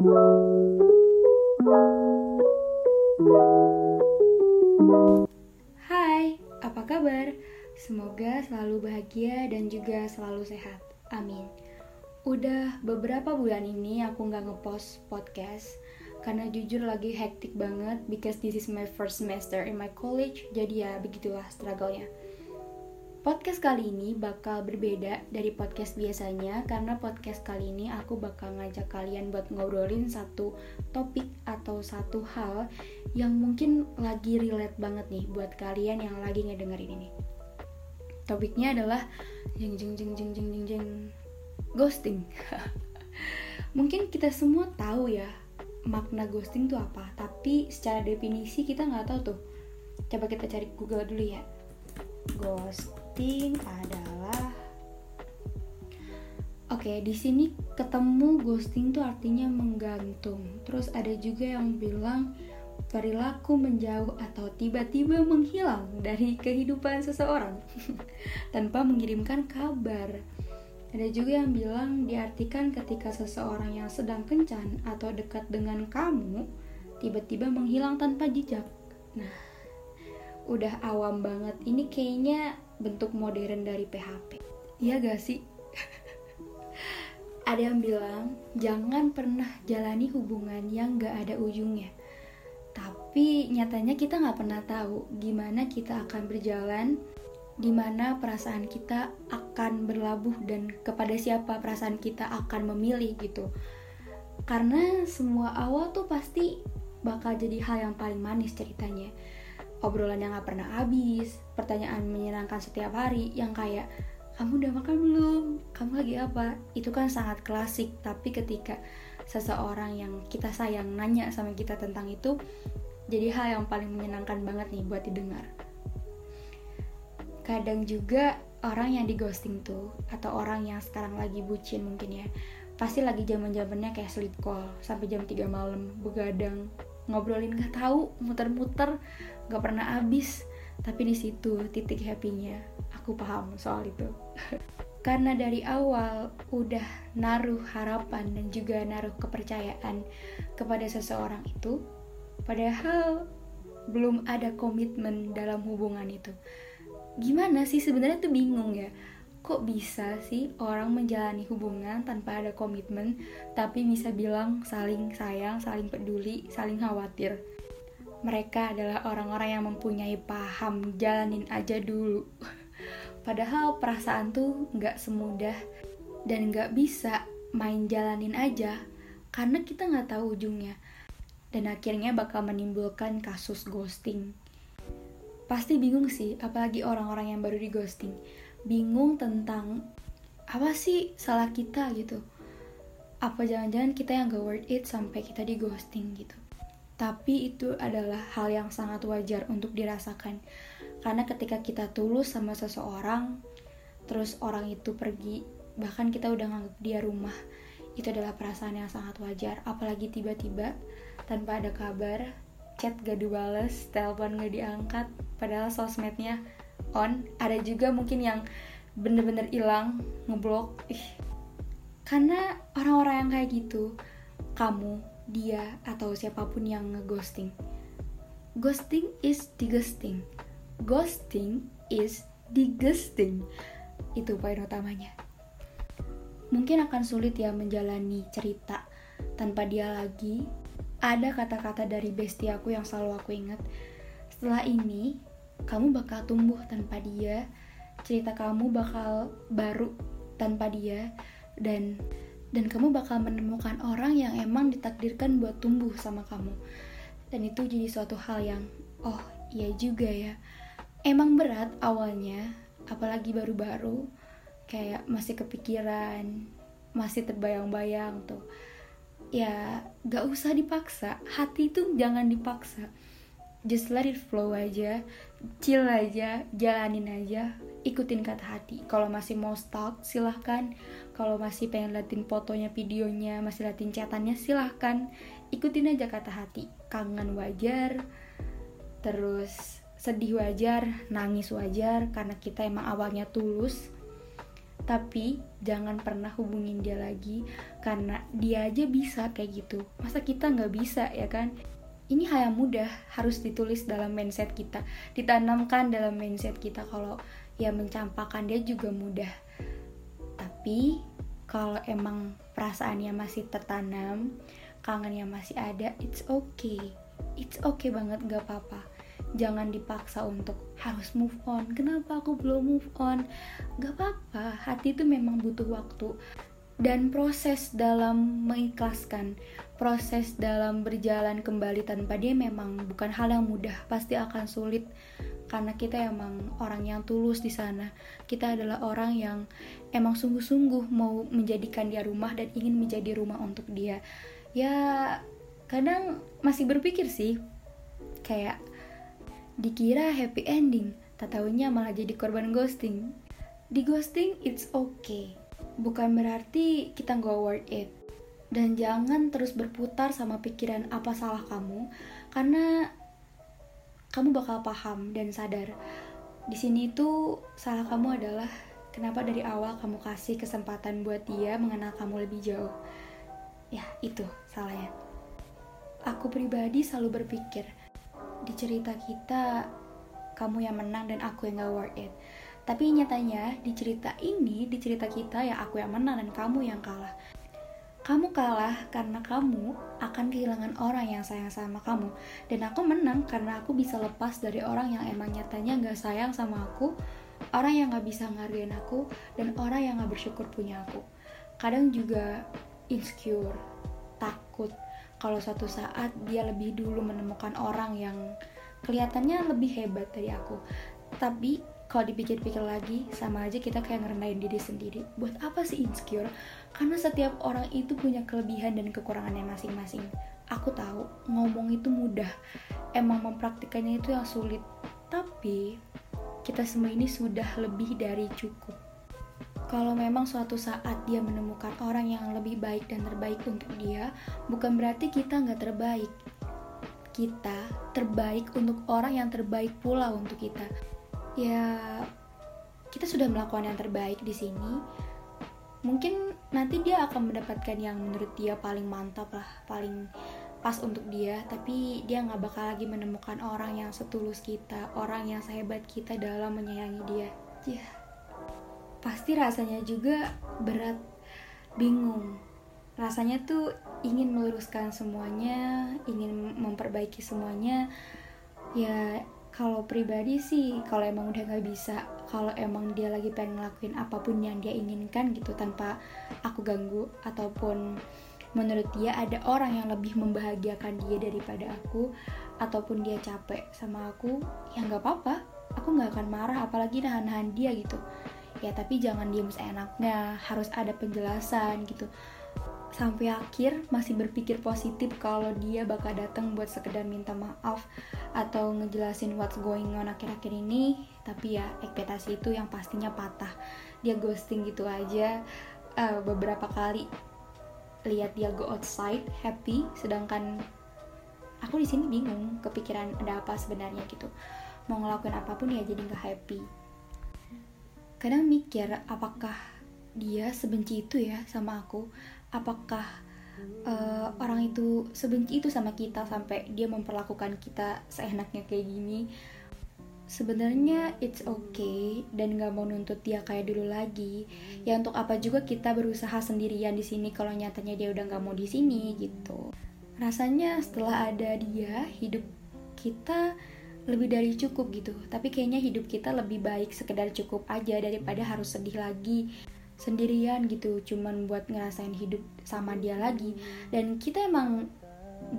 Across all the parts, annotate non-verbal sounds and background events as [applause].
Hai, apa kabar? Semoga selalu bahagia dan juga selalu sehat. Amin. Udah beberapa bulan ini aku nggak ngepost podcast karena jujur lagi hektik banget because this is my first semester in my college. Jadi ya begitulah struggle-nya. Podcast kali ini bakal berbeda dari podcast biasanya karena podcast kali ini aku bakal ngajak kalian buat ngobrolin satu topik atau satu hal yang mungkin lagi relate banget nih buat kalian yang lagi ngedengerin ini. Topiknya adalah jeng jeng jeng jeng jeng jeng jeng ghosting. [laughs] mungkin kita semua tahu ya makna ghosting itu apa, tapi secara definisi kita nggak tahu tuh. Coba kita cari Google dulu ya. Ghosting adalah Oke, okay, di sini ketemu ghosting tuh artinya menggantung. Terus ada juga yang bilang perilaku menjauh atau tiba-tiba menghilang dari kehidupan seseorang [laughs] tanpa mengirimkan kabar. Ada juga yang bilang diartikan ketika seseorang yang sedang kencan atau dekat dengan kamu tiba-tiba menghilang tanpa jejak. Nah, udah awam banget. Ini kayaknya bentuk modern dari PHP. Iya gak sih? [laughs] ada yang bilang jangan pernah jalani hubungan yang gak ada ujungnya tapi nyatanya kita gak pernah tahu gimana kita akan berjalan di mana perasaan kita akan berlabuh dan kepada siapa perasaan kita akan memilih gitu karena semua awal tuh pasti bakal jadi hal yang paling manis ceritanya obrolan yang gak pernah habis pertanyaan menyenangkan setiap hari yang kayak kamu udah makan belum? Kamu lagi apa? Itu kan sangat klasik, tapi ketika seseorang yang kita sayang nanya sama kita tentang itu, jadi hal yang paling menyenangkan banget nih buat didengar. Kadang juga orang yang di ghosting tuh, atau orang yang sekarang lagi bucin mungkin ya, pasti lagi zaman zamannya kayak sleep call sampai jam 3 malam begadang ngobrolin nggak tahu muter-muter nggak pernah habis. Tapi di situ titik happynya aku paham soal itu. [laughs] Karena dari awal udah naruh harapan dan juga naruh kepercayaan kepada seseorang itu padahal belum ada komitmen dalam hubungan itu. Gimana sih? Sebenarnya tuh bingung ya. Kok bisa sih orang menjalani hubungan tanpa ada komitmen tapi bisa bilang saling sayang, saling peduli, saling khawatir mereka adalah orang-orang yang mempunyai paham jalanin aja dulu. [laughs] Padahal perasaan tuh nggak semudah dan nggak bisa main jalanin aja karena kita nggak tahu ujungnya. Dan akhirnya bakal menimbulkan kasus ghosting. Pasti bingung sih apalagi orang-orang yang baru di ghosting bingung tentang apa sih salah kita gitu? Apa jangan-jangan kita yang gak worth it sampai kita di ghosting gitu tapi itu adalah hal yang sangat wajar untuk dirasakan. Karena ketika kita tulus sama seseorang, terus orang itu pergi, bahkan kita udah nganggap dia rumah, itu adalah perasaan yang sangat wajar. Apalagi tiba-tiba tanpa ada kabar, chat gak dibales, telepon gak diangkat, padahal sosmednya on. Ada juga mungkin yang bener-bener hilang, ngeblok. Ih. Karena orang-orang yang kayak gitu, kamu dia atau siapa pun yang ngeghosting. Ghosting is disgusting. Ghosting is disgusting. Itu poin utamanya. Mungkin akan sulit ya menjalani cerita tanpa dia lagi. Ada kata-kata dari bestie aku yang selalu aku ingat. Setelah ini, kamu bakal tumbuh tanpa dia. Cerita kamu bakal baru tanpa dia dan dan kamu bakal menemukan orang yang emang ditakdirkan buat tumbuh sama kamu. Dan itu jadi suatu hal yang oh iya juga ya. Emang berat awalnya apalagi baru-baru kayak masih kepikiran masih terbayang-bayang tuh. Ya gak usah dipaksa. Hati itu jangan dipaksa. Just let it flow aja chill aja jalanin aja ikutin kata hati. Kalau masih mau stalk silahkan kalau masih pengen liatin fotonya videonya masih liatin catatannya silahkan. Ikutin aja kata hati. Kangen wajar terus sedih wajar nangis wajar karena kita emang awalnya tulus. Tapi jangan pernah hubungin dia lagi karena dia aja bisa kayak gitu. Masa kita nggak bisa ya kan? Ini hal yang mudah harus ditulis dalam mindset kita. Ditanamkan dalam mindset kita kalau ya mencampakkan dia juga mudah. Tapi kalau emang perasaannya masih tertanam kangennya masih ada it's okay. It's okay banget gak apa-apa. Jangan dipaksa untuk harus move on. Kenapa aku belum move on? Gak apa-apa hati itu memang butuh waktu. Dan proses dalam mengikhlaskan proses dalam berjalan kembali tanpa dia memang bukan hal yang mudah. Pasti akan sulit karena kita emang orang yang tulus di sana. Kita adalah orang yang emang sungguh-sungguh mau menjadikan dia rumah dan ingin menjadi rumah untuk dia. Ya kadang masih berpikir sih kayak dikira happy ending tak tahunya malah jadi korban ghosting. Di ghosting it's okay. Bukan berarti kita nggak worth it. Dan jangan terus berputar sama pikiran apa salah kamu karena kamu bakal paham dan sadar. Di sini itu salah kamu adalah kenapa dari awal kamu kasih kesempatan buat dia mengenal kamu lebih jauh. Ya itu salahnya. Aku pribadi selalu berpikir di cerita kita kamu yang menang dan aku yang gak worth it. Tapi nyatanya di cerita ini di cerita kita ya aku yang menang dan kamu yang kalah kamu kalah karena kamu akan kehilangan orang yang sayang sama kamu. Dan aku menang karena aku bisa lepas dari orang yang emang nyatanya gak sayang sama aku orang yang gak bisa ngargain aku dan orang yang gak bersyukur punya aku. Kadang juga insecure takut kalau suatu saat dia lebih dulu menemukan orang yang kelihatannya lebih hebat dari aku. Tapi kalau dipikir-pikir lagi sama aja kita kayak ngerendahin diri sendiri. Buat apa sih insecure? Karena setiap orang itu punya kelebihan dan kekurangannya masing-masing. Aku tahu ngomong itu mudah. Emang mempraktikannya itu yang sulit. Tapi kita semua ini sudah lebih dari cukup. Kalau memang suatu saat dia menemukan orang yang lebih baik dan terbaik untuk dia, bukan berarti kita nggak terbaik. Kita terbaik untuk orang yang terbaik pula untuk kita. Ya, kita sudah melakukan yang terbaik di sini. Mungkin nanti dia akan mendapatkan yang menurut dia paling mantap lah, paling pas untuk dia. Tapi dia nggak bakal lagi menemukan orang yang setulus kita, orang yang sehebat kita dalam menyayangi dia. Ya. Yeah pasti rasanya juga berat, bingung. Rasanya tuh ingin meluruskan semuanya, ingin memperbaiki semuanya. Ya kalau pribadi sih, kalau emang udah gak bisa, kalau emang dia lagi pengen ngelakuin apa pun yang dia inginkan gitu tanpa aku ganggu ataupun menurut dia ada orang yang lebih membahagiakan dia daripada aku ataupun dia capek sama aku ya nggak apa-apa. Aku nggak akan marah apalagi nahan-nahan dia gitu. Ya tapi jangan diem seenaknya harus ada penjelasan gitu sampai akhir masih berpikir positif kalau dia bakal datang buat sekedar minta maaf atau ngejelasin what's going on akhir-akhir ini. Tapi ya ekspektasi itu yang pastinya patah. Dia ghosting gitu aja uh, beberapa kali lihat dia go outside happy. Sedangkan aku di sini bingung kepikiran ada apa sebenarnya gitu. Mau ngelakuin apa pun ya jadi nggak happy. Kadang mikir apakah dia sebenci itu ya sama aku apakah uh, orang itu sebenci itu sama kita sampai dia memperlakukan kita seenaknya kayak gini? Sebenarnya it's okay dan nggak mau nuntut dia kayak dulu lagi. Ya untuk apa juga kita berusaha sendirian di sini kalau nyatanya dia udah nggak mau di sini gitu. Rasanya setelah ada dia hidup kita lebih dari cukup gitu. Tapi kayaknya hidup kita lebih baik sekedar cukup aja daripada harus sedih lagi sendirian gitu cuman buat ngerasain hidup sama dia lagi dan kita emang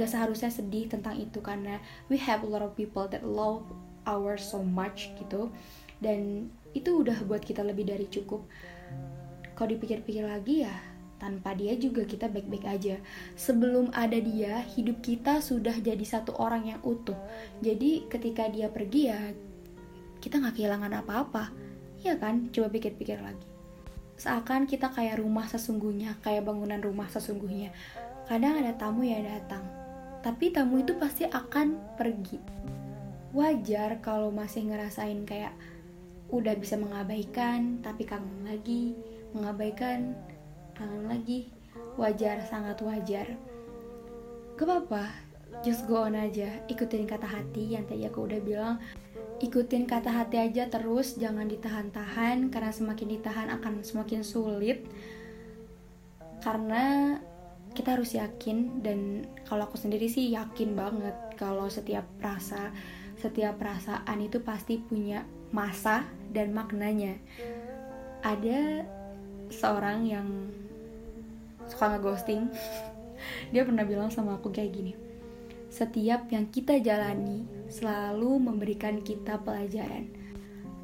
gak seharusnya sedih tentang itu karena we have a lot of people that love our so much gitu dan itu udah buat kita lebih dari cukup kalau dipikir-pikir lagi ya tanpa dia juga kita baik-baik aja. Sebelum ada dia, hidup kita sudah jadi satu orang yang utuh. Jadi ketika dia pergi ya kita nggak kehilangan apa-apa. Ya kan? Coba pikir-pikir lagi. Seakan kita kayak rumah sesungguhnya, kayak bangunan rumah sesungguhnya. Kadang ada tamu yang datang, tapi tamu itu pasti akan pergi. Wajar kalau masih ngerasain kayak udah bisa mengabaikan, tapi kangen lagi, mengabaikan kangen lagi wajar sangat wajar gak apa-apa just go on aja ikutin kata hati yang tadi aku udah bilang ikutin kata hati aja terus jangan ditahan-tahan karena semakin ditahan akan semakin sulit. Karena kita harus yakin dan kalau aku sendiri sih yakin banget kalau setiap rasa setiap perasaan itu pasti punya masa dan maknanya. Ada seorang yang suka ngeghosting. [laughs] Dia pernah bilang sama aku kayak gini setiap yang kita jalani selalu memberikan kita pelajaran.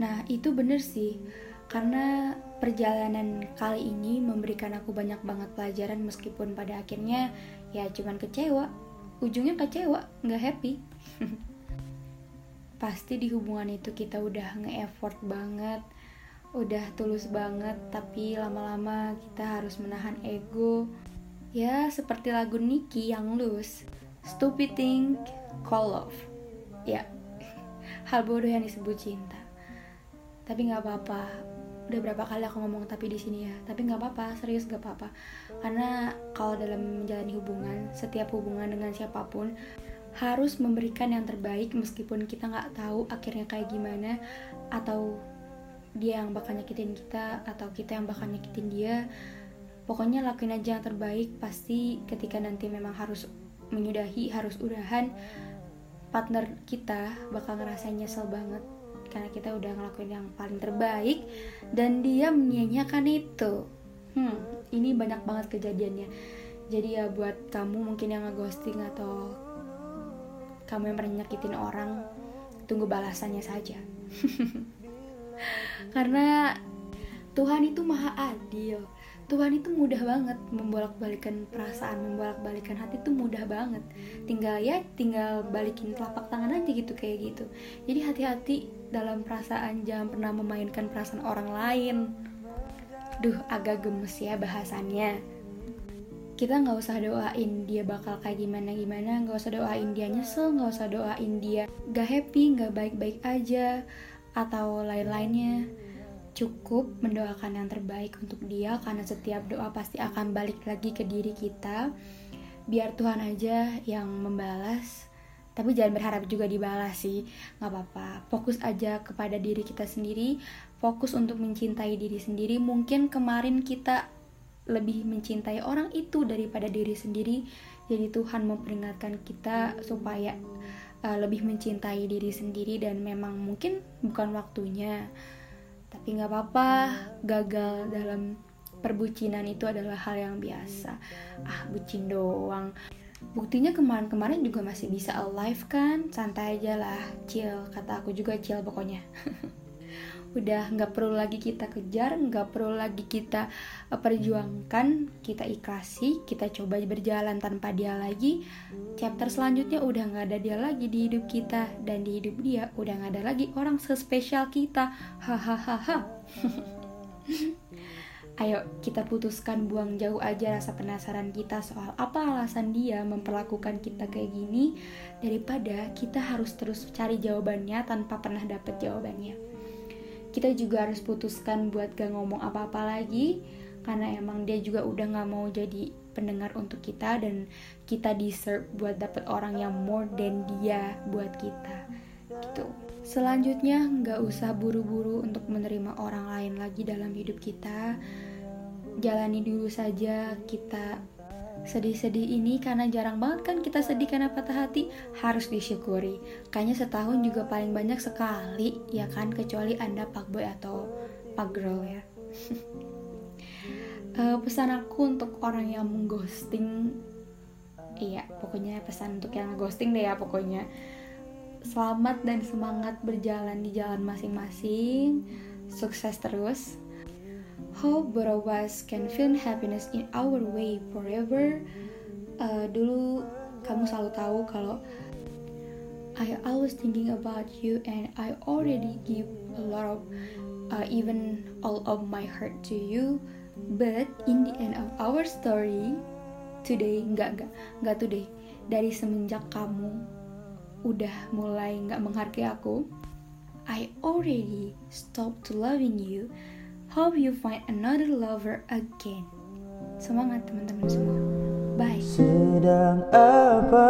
Nah, itu bener sih, karena perjalanan kali ini memberikan aku banyak banget pelajaran meskipun pada akhirnya ya cuman kecewa. Ujungnya kecewa, nggak happy. [laughs] Pasti di hubungan itu kita udah nge-effort banget, udah tulus banget, tapi lama-lama kita harus menahan ego. Ya, seperti lagu Niki yang lose Stupid thing call love. Ya, hal bodoh yang disebut cinta. Tapi nggak apa-apa. Udah berapa kali aku ngomong tapi di sini ya. Tapi nggak apa-apa, serius nggak apa-apa. Karena kalau dalam menjalani hubungan, setiap hubungan dengan siapa pun harus memberikan yang terbaik meskipun kita nggak tahu akhirnya kayak gimana atau dia yang bakal nyakitin kita atau kita yang bakal nyakitin dia pokoknya lakuin aja yang terbaik pasti ketika nanti memang harus menyudahi harus udahan partner kita bakal ngerasain nyesel banget karena kita udah ngelakuin yang paling terbaik dan dia menyanyiakan itu. Hmm ini banyak banget kejadiannya. Jadi ya buat kamu mungkin yang ngeghosting atau kamu yang pernah nyakitin orang tunggu balasannya saja. [laughs] Karena Tuhan itu maha adil Tuhan itu mudah banget membolak-balikan perasaan, membolak-balikan hati itu mudah banget. Tinggal ya, tinggal balikin telapak tangan aja gitu kayak gitu. Jadi hati-hati dalam perasaan, jangan pernah memainkan perasaan orang lain. Duh, agak gemes ya bahasannya. Kita nggak usah doain dia bakal kayak gimana gimana, nggak usah doain dia nyesel, nggak usah doain dia gak happy, nggak baik-baik aja, atau lain-lainnya cukup mendoakan yang terbaik untuk dia karena setiap doa pasti akan balik lagi ke diri kita. Biar Tuhan aja yang membalas. Tapi jangan berharap juga dibalas sih. Nggak apa-apa. Fokus aja kepada diri kita sendiri. Fokus untuk mencintai diri sendiri. Mungkin kemarin kita lebih mencintai orang itu daripada diri sendiri. Jadi Tuhan memperingatkan kita supaya uh, lebih mencintai diri sendiri dan memang mungkin bukan waktunya tapi nggak apa-apa gagal dalam perbucinan itu adalah hal yang biasa. Ah bucin doang. Buktinya kemarin-kemarin juga masih bisa alive kan? Santai aja lah chill. Kata aku juga chill pokoknya [laughs] udah nggak perlu lagi kita kejar nggak perlu lagi kita eh, perjuangkan. Kita ikhlasi kita coba berjalan tanpa dia lagi. Chapter selanjutnya udah nggak ada dia lagi di hidup kita. Dan di hidup dia udah nggak ada lagi orang sespesial kita. Hahaha. [laughs] Ayo kita putuskan buang jauh aja rasa penasaran kita soal apa alasan dia memperlakukan kita kayak gini. Daripada kita harus terus cari jawabannya tanpa pernah dapet jawabannya kita juga harus putuskan buat gak ngomong apa-apa lagi karena emang dia juga udah gak mau jadi pendengar untuk kita dan kita deserve buat dapet orang yang more than dia buat kita gitu. Selanjutnya nggak usah buru-buru untuk menerima orang lain lagi dalam hidup kita. Jalani dulu saja kita sedih-sedih ini karena jarang banget kan kita sedih karena patah hati. Harus disyukuri. Kayaknya setahun juga paling banyak sekali ya kan? Kecuali anda pak boy atau pak girl ya. Uh, [laughs] pesan aku untuk orang yang mengghosting iya pokoknya pesan untuk yang ghosting deh ya pokoknya. Selamat dan semangat berjalan di jalan masing-masing. Sukses terus Hope both of us can feel happiness in our way forever. Uh, dulu kamu selalu tahu kalau I always thinking about you and I already give a lot of uh, even all of my heart to you. But in the end of our story today nggak nggak nggak today dari semenjak kamu udah mulai nggak menghargai aku, I already stopped loving you Hope you find another lover again. Semangat teman-teman semua. Bye. Sedang apa